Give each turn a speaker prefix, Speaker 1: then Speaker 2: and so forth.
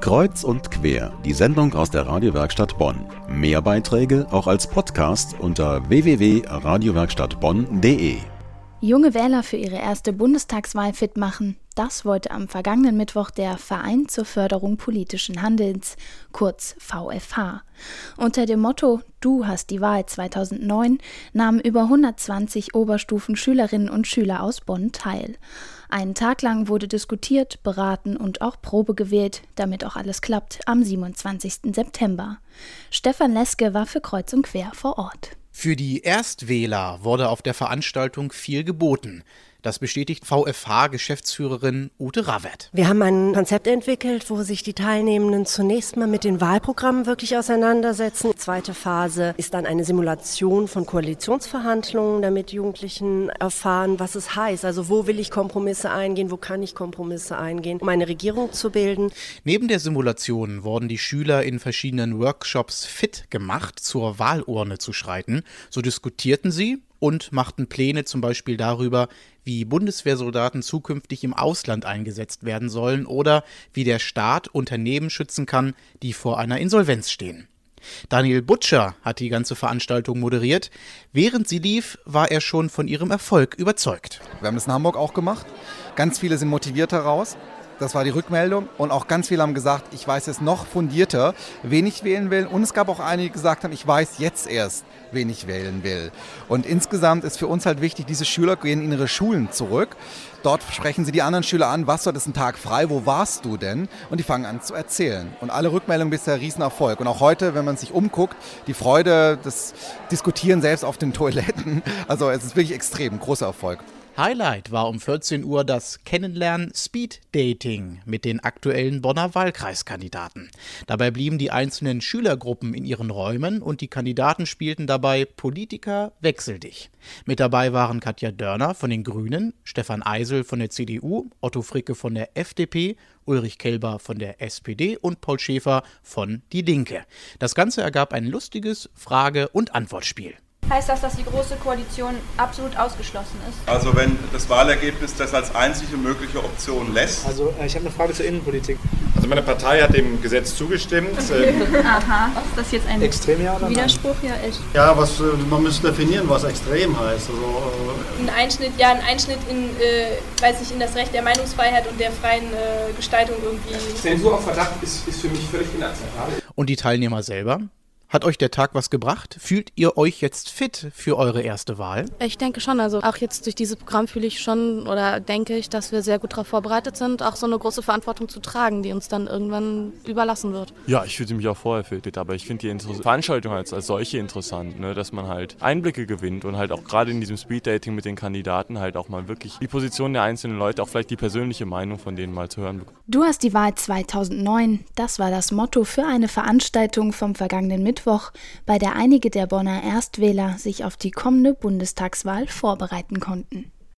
Speaker 1: Kreuz und quer, die Sendung aus der Radiowerkstatt Bonn. Mehr Beiträge auch als Podcast unter www.radiowerkstattbonn.de.
Speaker 2: Junge Wähler für ihre erste Bundestagswahl fit machen, das wollte am vergangenen Mittwoch der Verein zur Förderung politischen Handelns, kurz VfH. Unter dem Motto Du hast die Wahl 2009 nahmen über 120 Oberstufen-Schülerinnen und Schüler aus Bonn teil. Einen Tag lang wurde diskutiert, beraten und auch Probe gewählt, damit auch alles klappt, am 27. September. Stefan Leske war für Kreuz und Quer vor Ort.
Speaker 3: Für die Erstwähler wurde auf der Veranstaltung viel geboten. Das bestätigt VfH-Geschäftsführerin Ute Ravert.
Speaker 4: Wir haben ein Konzept entwickelt, wo sich die Teilnehmenden zunächst mal mit den Wahlprogrammen wirklich auseinandersetzen. Die zweite Phase ist dann eine Simulation von Koalitionsverhandlungen, damit Jugendlichen erfahren, was es heißt. Also wo will ich Kompromisse eingehen, wo kann ich Kompromisse eingehen, um eine Regierung zu bilden.
Speaker 3: Neben der Simulation wurden die Schüler in verschiedenen Workshops fit gemacht, zur Wahlurne zu schreiten. So diskutierten sie und machten Pläne zum Beispiel darüber, wie Bundeswehrsoldaten zukünftig im Ausland eingesetzt werden sollen oder wie der Staat Unternehmen schützen kann, die vor einer Insolvenz stehen. Daniel Butcher hat die ganze Veranstaltung moderiert. Während sie lief, war er schon von ihrem Erfolg überzeugt.
Speaker 5: Wir haben das in Hamburg auch gemacht. Ganz viele sind motiviert heraus. Das war die Rückmeldung. Und auch ganz viele haben gesagt, ich weiß es noch fundierter, wen ich wählen will. Und es gab auch einige, die gesagt haben, ich weiß jetzt erst, wen ich wählen will. Und insgesamt ist für uns halt wichtig, diese Schüler gehen in ihre Schulen zurück. Dort sprechen sie die anderen Schüler an, was war das ein Tag frei, wo warst du denn? Und die fangen an zu erzählen. Und alle Rückmeldungen bisher Riesenerfolg. Und auch heute, wenn man sich umguckt, die Freude, das Diskutieren selbst auf den Toiletten, also es ist wirklich extrem großer Erfolg.
Speaker 3: Highlight war um 14 Uhr das Kennenlernen Speed Dating mit den aktuellen Bonner Wahlkreiskandidaten. Dabei blieben die einzelnen Schülergruppen in ihren Räumen und die Kandidaten spielten dabei Politiker wechsel dich. Mit dabei waren Katja Dörner von den Grünen, Stefan Eisel von der CDU, Otto Fricke von der FDP, Ulrich Kelber von der SPD und Paul Schäfer von Die Linke. Das Ganze ergab ein lustiges Frage- und Antwortspiel.
Speaker 6: Heißt das, dass die Große Koalition absolut ausgeschlossen ist?
Speaker 7: Also wenn das Wahlergebnis das als einzige mögliche Option lässt.
Speaker 8: Also äh, ich habe eine Frage zur Innenpolitik.
Speaker 9: Also meine Partei hat dem Gesetz zugestimmt. Ähm,
Speaker 6: Aha, ist das jetzt ein
Speaker 8: Extrem ja oder
Speaker 6: Widerspruch? Ja, echt.
Speaker 10: Ja, was, äh, man müsste definieren, was extrem heißt. Also, äh
Speaker 6: ein Einschnitt, ja, ein Einschnitt in, äh, weiß nicht, in das Recht der Meinungsfreiheit und der freien äh, Gestaltung irgendwie.
Speaker 11: Zensur auf Verdacht ist, ist für mich völlig inakzeptabel.
Speaker 3: Und die Teilnehmer selber? Hat euch der Tag was gebracht? Fühlt ihr euch jetzt fit für eure erste Wahl?
Speaker 12: Ich denke schon. Also auch jetzt durch dieses Programm fühle ich schon oder denke ich, dass wir sehr gut darauf vorbereitet sind, auch so eine große Verantwortung zu tragen, die uns dann irgendwann überlassen wird.
Speaker 13: Ja, ich fühlte mich auch vorher fit, aber ich finde die Veranstaltung als, als solche interessant, ne? dass man halt Einblicke gewinnt und halt auch gerade in diesem Speeddating mit den Kandidaten halt auch mal wirklich die Position der einzelnen Leute, auch vielleicht die persönliche Meinung von denen mal zu hören bekommt.
Speaker 2: Du hast die Wahl 2009, das war das Motto für eine Veranstaltung vom vergangenen Mittwoch Mittwoch, bei der einige der Bonner Erstwähler sich auf die kommende Bundestagswahl vorbereiten konnten.